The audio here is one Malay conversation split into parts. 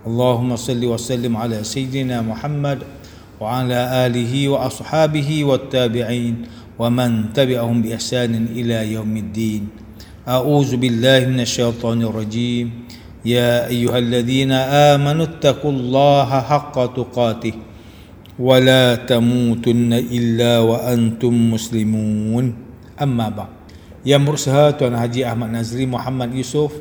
اللهم صل وسلم على سيدنا محمد وعلى آله وأصحابه والتابعين ومن تبعهم بإحسان إلى يوم الدين. أعوذ بالله من الشيطان الرجيم. يا أيها الذين آمنوا اتقوا الله حق تقاته ولا تموتن إلا وأنتم مسلمون. أما بعد. يا مرسها وأنا حجي أحمد نزري محمد يوسف.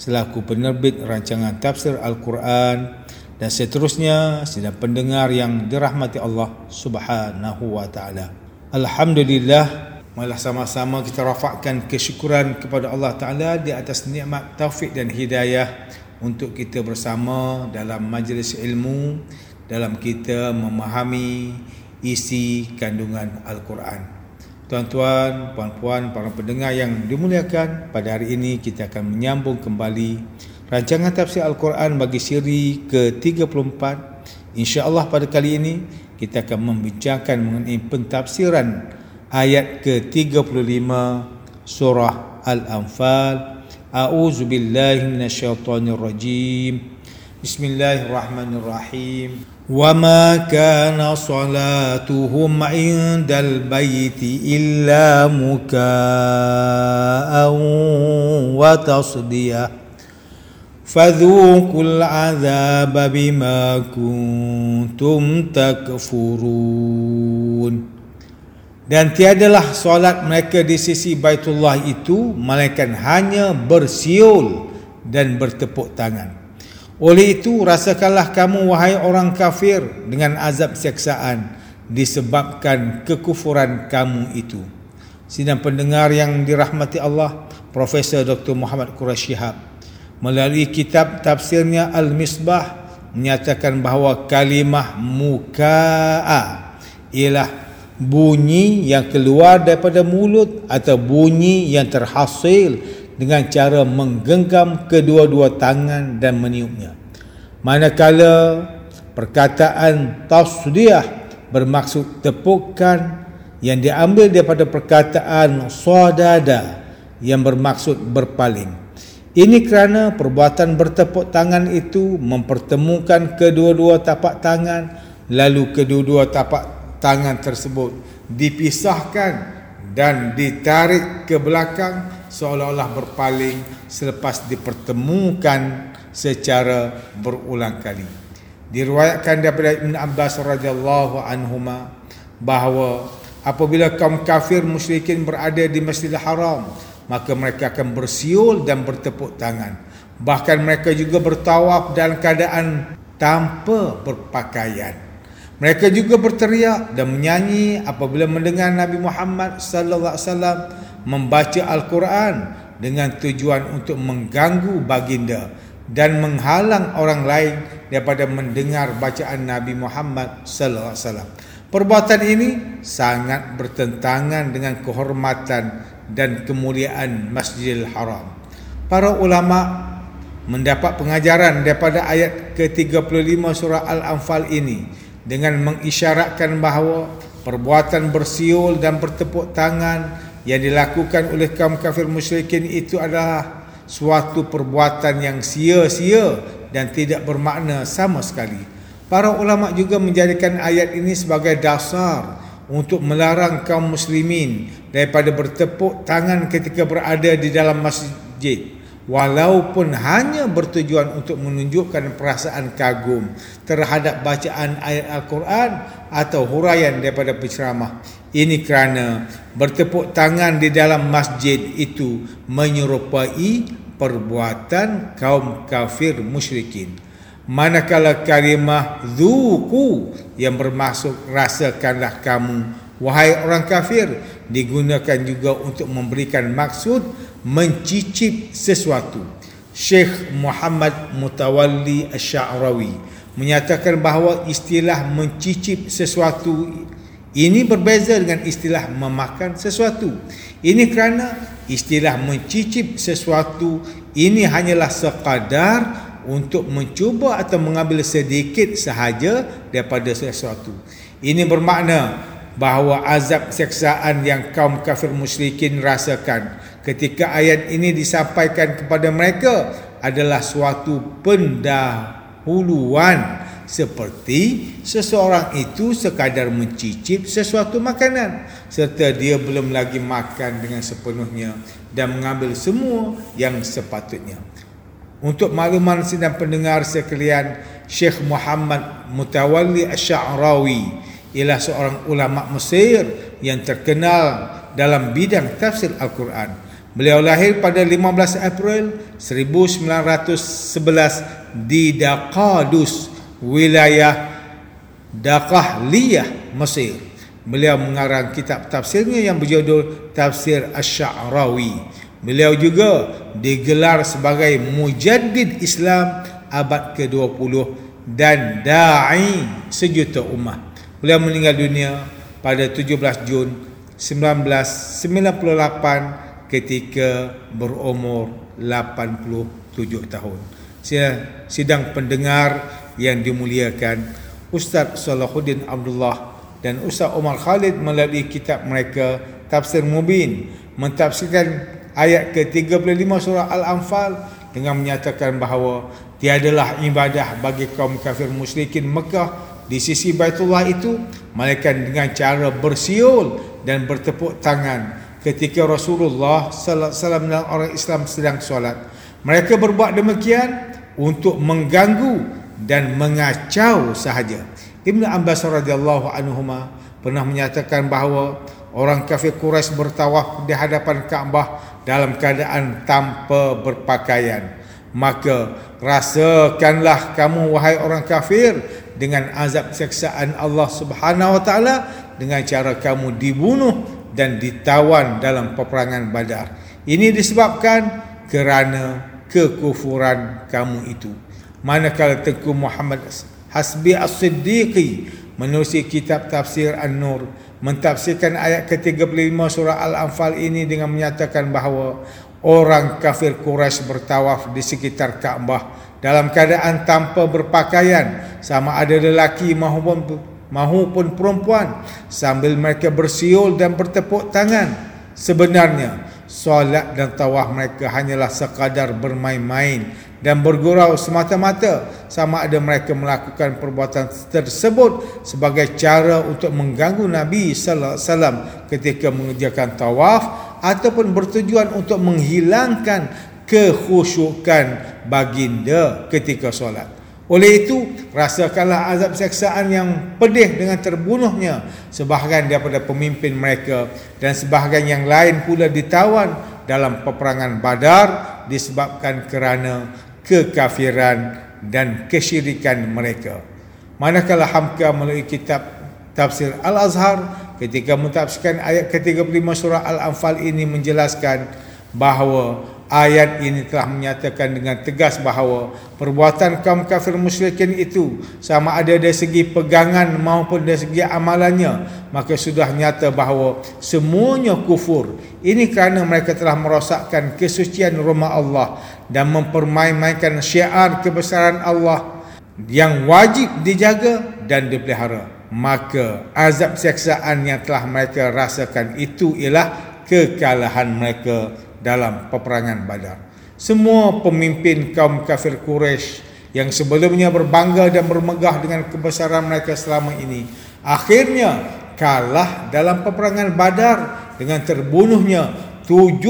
Selaku penerbit rancangan tafsir Al-Quran dan seterusnya sedang pendengar yang dirahmati Allah Subhanahu wa taala. Alhamdulillah malah sama-sama kita rafakkan kesyukuran kepada Allah taala di atas nikmat taufik dan hidayah untuk kita bersama dalam majlis ilmu dalam kita memahami isi kandungan Al-Quran. Tuan-tuan, puan-puan, para pendengar yang dimuliakan, pada hari ini kita akan menyambung kembali rancangan tafsir Al-Quran bagi siri ke-34. Insya-Allah pada kali ini kita akan membincangkan mengenai pentafsiran ayat ke-35 surah Al-Anfal. A'udzu billahi minasyaitonir rajim. Bismillahirrahmanirrahim. وما كان صلاتهم عند البيت إلا مكاء وتصدية فذوقوا العذاب بما كنتم تكفرون Dan tiadalah solat mereka di sisi Baitullah itu Melainkan hanya bersiul dan bertepuk tangan oleh itu rasakanlah kamu wahai orang kafir dengan azab siksaan disebabkan kekufuran kamu itu. Sidang pendengar yang dirahmati Allah, Profesor Dr. Muhammad Quraisy Shihab melalui kitab tafsirnya Al-Misbah menyatakan bahawa kalimah muka'a ialah bunyi yang keluar daripada mulut atau bunyi yang terhasil dengan cara menggenggam kedua-dua tangan dan meniupnya. Manakala perkataan tasdiyah bermaksud tepukan yang diambil daripada perkataan sadada yang bermaksud berpaling. Ini kerana perbuatan bertepuk tangan itu mempertemukan kedua-dua tapak tangan lalu kedua-dua tapak tangan tersebut dipisahkan dan ditarik ke belakang seolah-olah berpaling selepas dipertemukan secara berulang kali. Diriwayatkan daripada Ibn Abbas radhiyallahu anhuma bahawa apabila kaum kafir musyrikin berada di Masjidil Haram, maka mereka akan bersiul dan bertepuk tangan. Bahkan mereka juga bertawaf dalam keadaan tanpa berpakaian. Mereka juga berteriak dan menyanyi apabila mendengar Nabi Muhammad sallallahu alaihi wasallam membaca Al-Quran dengan tujuan untuk mengganggu baginda dan menghalang orang lain daripada mendengar bacaan Nabi Muhammad sallallahu alaihi wasallam. Perbuatan ini sangat bertentangan dengan kehormatan dan kemuliaan Masjidil Haram. Para ulama mendapat pengajaran daripada ayat ke-35 surah Al-Anfal ini dengan mengisyaratkan bahawa perbuatan bersiul dan bertepuk tangan yang dilakukan oleh kaum kafir musyrikin itu adalah suatu perbuatan yang sia-sia dan tidak bermakna sama sekali. Para ulama juga menjadikan ayat ini sebagai dasar untuk melarang kaum muslimin daripada bertepuk tangan ketika berada di dalam masjid walaupun hanya bertujuan untuk menunjukkan perasaan kagum terhadap bacaan ayat Al-Quran atau huraian daripada penceramah. Ini kerana bertepuk tangan di dalam masjid itu menyerupai perbuatan kaum kafir musyrikin. Manakala kalimah zuku yang bermaksud rasakanlah kamu wahai orang kafir digunakan juga untuk memberikan maksud mencicip sesuatu. Syekh Muhammad Mutawalli Asy-Sya'rawi menyatakan bahawa istilah mencicip sesuatu ini berbeza dengan istilah memakan sesuatu. Ini kerana istilah mencicip sesuatu ini hanyalah sekadar untuk mencuba atau mengambil sedikit sahaja daripada sesuatu. Ini bermakna bahawa azab seksaan yang kaum kafir musyrikin rasakan ketika ayat ini disampaikan kepada mereka adalah suatu pendahuluan seperti seseorang itu sekadar mencicip sesuatu makanan serta dia belum lagi makan dengan sepenuhnya dan mengambil semua yang sepatutnya. Untuk makluman sidang pendengar sekalian, Syekh Muhammad Mutawalli Asy'arawi ialah seorang ulama Mesir yang terkenal dalam bidang tafsir Al-Quran. Beliau lahir pada 15 April 1911 di Daqadus, wilayah Daqahliyah Mesir. Beliau mengarang kitab tafsirnya yang berjudul Tafsir Asy-Sya'rawi. Beliau juga digelar sebagai mujaddid Islam abad ke-20 dan dai sejuta umat. Beliau meninggal dunia pada 17 Jun 1998 ketika berumur 87 tahun. Sidang pendengar yang dimuliakan Ustaz Salahuddin Abdullah dan Ustaz Omar Khalid melalui kitab mereka Tafsir Mubin mentafsirkan ayat ke-35 surah Al-Anfal dengan menyatakan bahawa tiadalah ibadah bagi kaum kafir musyrikin Mekah di sisi Baitullah itu melainkan dengan cara bersiul dan bertepuk tangan ketika Rasulullah sallallahu alaihi wasallam dan orang Islam sedang solat. Mereka berbuat demikian untuk mengganggu dan mengacau sahaja. Ibnu Abbas radhiyallahu anhu pernah menyatakan bahawa orang kafir Quraisy bertawaf di hadapan Kaabah dalam keadaan tanpa berpakaian. Maka rasakanlah kamu wahai orang kafir dengan azab seksaan Allah Subhanahu wa taala dengan cara kamu dibunuh dan ditawan dalam peperangan Badar. Ini disebabkan kerana kekufuran kamu itu manakala Tengku Muhammad Hasbi As-Siddiqi menulis kitab tafsir An-Nur mentafsirkan ayat ke-35 surah Al-Anfal ini dengan menyatakan bahawa orang kafir Quraisy bertawaf di sekitar Kaabah dalam keadaan tanpa berpakaian sama ada lelaki maupun maupun perempuan. Sambil mereka bersiul dan bertepuk tangan. Sebenarnya solat dan tawaf mereka hanyalah sekadar bermain-main dan bergurau semata-mata. Sama ada mereka melakukan perbuatan tersebut sebagai cara untuk mengganggu Nabi sallallahu alaihi wasallam ketika mengerjakan tawaf ataupun bertujuan untuk menghilangkan kekhusyukan baginda ketika solat. Oleh itu, rasakanlah azab seksaan yang pedih dengan terbunuhnya sebahagian daripada pemimpin mereka dan sebahagian yang lain pula ditawan dalam peperangan Badar disebabkan kerana kekafiran dan kesyirikan mereka. Manakala Hamka melalui kitab tafsir Al-Azhar ketika mentafsirkan ayat ke-35 surah Al-Anfal ini menjelaskan bahawa ayat ini telah menyatakan dengan tegas bahawa perbuatan kaum kafir musyrikin itu sama ada dari segi pegangan maupun dari segi amalannya. Maka sudah nyata bahawa semuanya kufur. Ini kerana mereka telah merosakkan kesucian rumah Allah dan mempermain-mainkan syiar kebesaran Allah yang wajib dijaga dan dipelihara. Maka azab seksaan yang telah mereka rasakan itu ialah kekalahan mereka dalam peperangan badar semua pemimpin kaum kafir Quraisy yang sebelumnya berbangga dan bermegah dengan kebesaran mereka selama ini akhirnya kalah dalam peperangan badar dengan terbunuhnya 70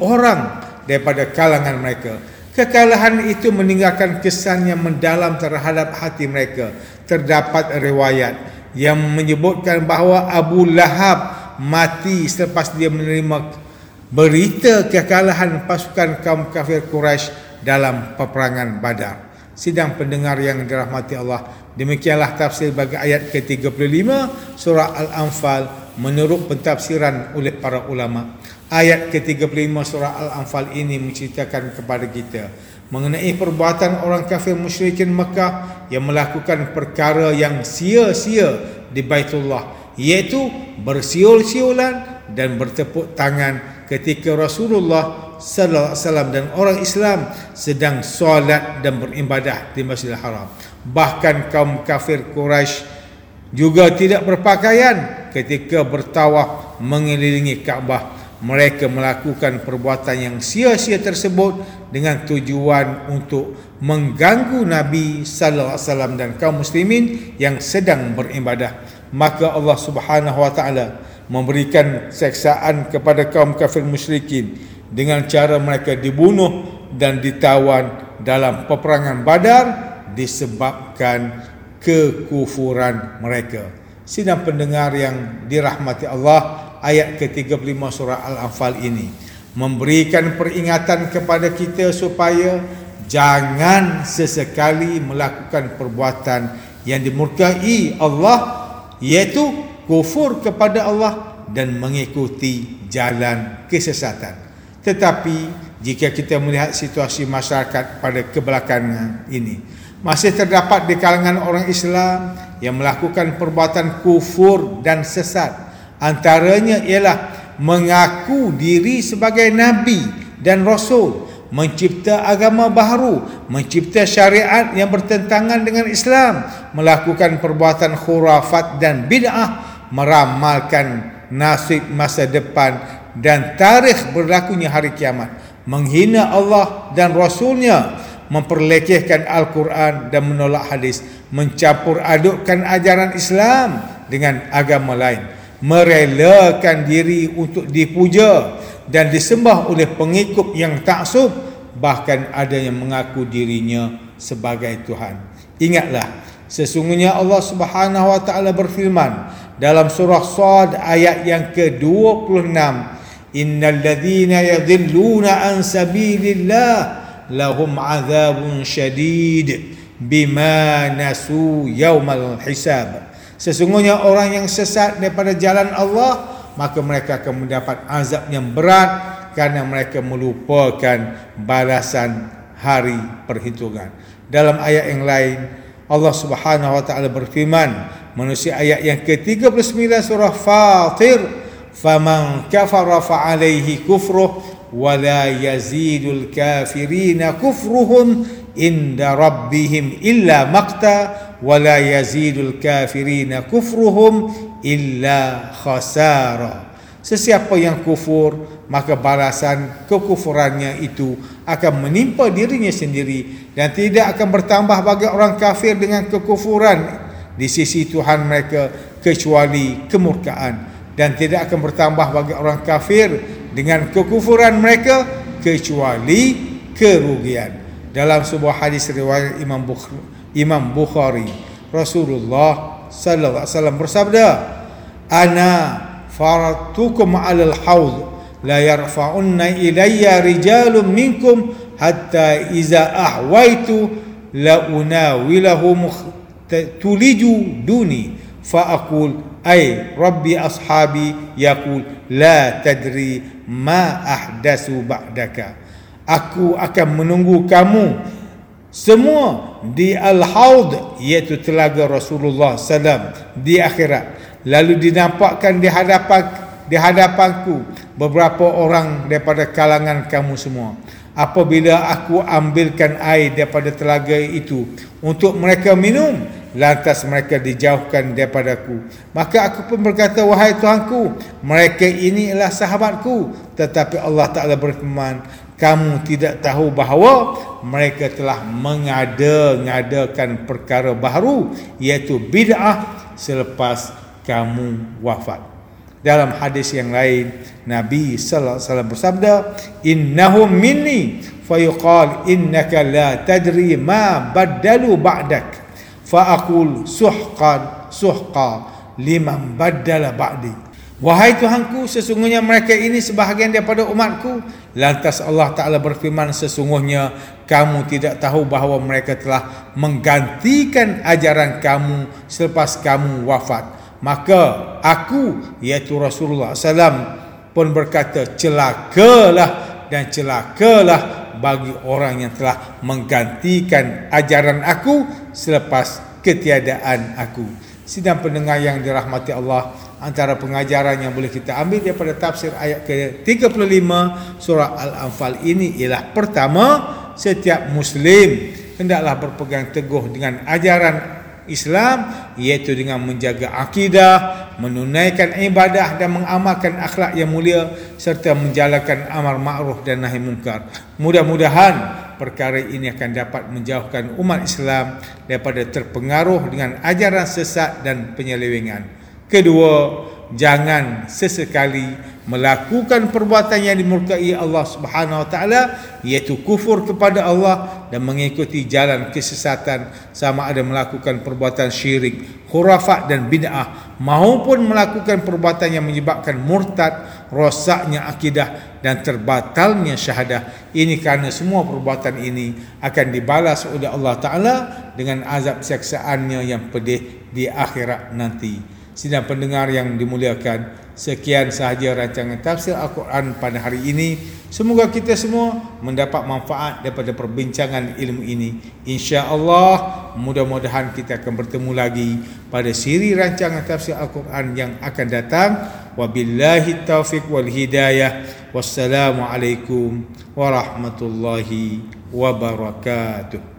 orang daripada kalangan mereka. Kekalahan itu meninggalkan kesan yang mendalam terhadap hati mereka. Terdapat riwayat yang menyebutkan bahawa Abu Lahab mati selepas dia menerima berita kekalahan pasukan kaum kafir Quraisy dalam peperangan Badar. Sidang pendengar yang dirahmati Allah, demikianlah tafsir bagi ayat ke-35 surah Al-Anfal menurut pentafsiran oleh para ulama. Ayat ke-35 surah Al-Anfal ini menceritakan kepada kita mengenai perbuatan orang kafir musyrikin Mekah yang melakukan perkara yang sia-sia di Baitullah iaitu bersiul-siulan dan bertepuk tangan ketika Rasulullah sallallahu alaihi wasallam dan orang Islam sedang solat dan beribadah di Masjidil Haram. Bahkan kaum kafir Quraisy juga tidak berpakaian ketika bertawaf mengelilingi Kaabah. Mereka melakukan perbuatan yang sia-sia tersebut dengan tujuan untuk mengganggu Nabi sallallahu alaihi wasallam dan kaum muslimin yang sedang beribadah. Maka Allah Subhanahu wa taala memberikan seksaan kepada kaum kafir musyrikin dengan cara mereka dibunuh dan ditawan dalam peperangan Badar disebabkan kekufuran mereka. Sidang pendengar yang dirahmati Allah ayat ke-35 surah Al-Anfal ini. Memberikan peringatan kepada kita supaya jangan sesekali melakukan perbuatan yang dimurkai Allah iaitu kufur kepada Allah dan mengikuti jalan kesesatan. Tetapi jika kita melihat situasi masyarakat pada kebelakangan ini masih terdapat di kalangan orang Islam yang melakukan perbuatan kufur dan sesat. Antaranya ialah mengaku diri sebagai nabi dan rasul, mencipta agama baru, mencipta syariat yang bertentangan dengan Islam, melakukan perbuatan khurafat dan bid'ah, meramalkan nasib masa depan dan tarikh berlakunya hari kiamat, menghina Allah dan rasulnya, memperlekehkan Al-Quran dan menolak hadis, mencampur adukkan ajaran Islam dengan agama lain merelakan diri untuk dipuja dan disembah oleh pengikut yang taksub bahkan ada yang mengaku dirinya sebagai Tuhan. Ingatlah sesungguhnya Allah Subhanahu wa taala berfirman dalam surah Sad ayat yang ke-26 innal ladzina yadhilluna an sabilillah lahum adzabun syadid bima nasu yaumal hisab. Sesungguhnya orang yang sesat daripada jalan Allah Maka mereka akan mendapat azab yang berat Kerana mereka melupakan balasan hari perhitungan. Dalam ayat yang lain Allah subhanahu wa ta'ala berfirman Manusia ayat yang ke-39 surah Fatir Faman kafara fa'alaihi kufruh Wala yazidul kafirina kufruhum Inda rabbihim illa maqta wala yazidul kafirina kufruhum illa khasara. Sesiapa yang kufur maka balasan kekufurannya itu akan menimpa dirinya sendiri dan tidak akan bertambah bagi orang kafir dengan kekufuran di sisi Tuhan mereka kecuali kemurkaan. Dan tidak akan bertambah bagi orang kafir dengan kekufuran mereka kecuali kerugian. Dalam sebuah hadis riwayat Imam Bukhari Imam Bukhari Rasulullah sallallahu alaihi wasallam bersabda ana faratukum alal haud la yarfa'unna ilayya rijalun minkum hatta iza ahwaitu la unawilahum tuliju duni. Fa aqul ay rabbi ashabi yaqul la tadri ma ahdasu ba'daka. Aku akan menunggu kamu semua di al-haud iaitu telaga Rasulullah SAW di akhirat. Lalu dinampakkan di hadapan di hadapanku beberapa orang daripada kalangan kamu semua. Apabila aku ambilkan air daripada telaga itu untuk mereka minum lantas mereka dijauhkan daripadaku. Maka aku pun berkata wahai Tuhanku mereka ini adalah sahabatku. Tetapi Allah Taala berfirman kamu tidak tahu bahawa mereka telah mengada-ngadakan perkara baru iaitu bid'ah selepas kamu wafat. Dalam hadis yang lain Nabi sallallahu alaihi wasallam bersabda innahum minni fayuqal innaka la tadri ma badalu ba'dak fa aqul suhqan suhqa liman badala ba'di Wahai Tuhanku, sesungguhnya mereka ini sebahagian daripada umatku. Lantas Allah Ta'ala berfirman, sesungguhnya kamu tidak tahu bahawa mereka telah menggantikan ajaran kamu selepas kamu wafat. Maka aku, iaitu Rasulullah SAW, pun berkata, celakalah dan celakalah bagi orang yang telah menggantikan ajaran aku selepas ketiadaan aku. Sidang pendengar yang dirahmati Allah, antara pengajaran yang boleh kita ambil daripada tafsir ayat ke-35 surah Al-Anfal ini ialah pertama, setiap muslim hendaklah berpegang teguh dengan ajaran Islam iaitu dengan menjaga akidah, menunaikan ibadah dan mengamalkan akhlak yang mulia serta menjalankan amar ma'ruf dan nahi munkar. Mudah-mudahan perkara ini akan dapat menjauhkan umat Islam daripada terpengaruh dengan ajaran sesat dan penyelewengan. Kedua, jangan sesekali melakukan perbuatan yang dimurkai Allah Subhanahu wa taala iaitu kufur kepada Allah dan mengikuti jalan kesesatan sama ada melakukan perbuatan syirik, khurafat dan bid'ah maupun melakukan perbuatan yang menyebabkan murtad, rosaknya akidah dan terbatalnya syahadah. Ini kerana semua perbuatan ini akan dibalas oleh Allah taala dengan azab siksaannya yang pedih di akhirat nanti. Sidang pendengar yang dimuliakan, sekian sahaja rancangan tafsir Al-Quran pada hari ini. Semoga kita semua mendapat manfaat daripada perbincangan ilmu ini. Insya-Allah, mudah-mudahan kita akan bertemu lagi pada siri rancangan tafsir Al-Quran yang akan datang. Wabillahi taufiq wal hidayah. Wassalamualaikum warahmatullahi wabarakatuh.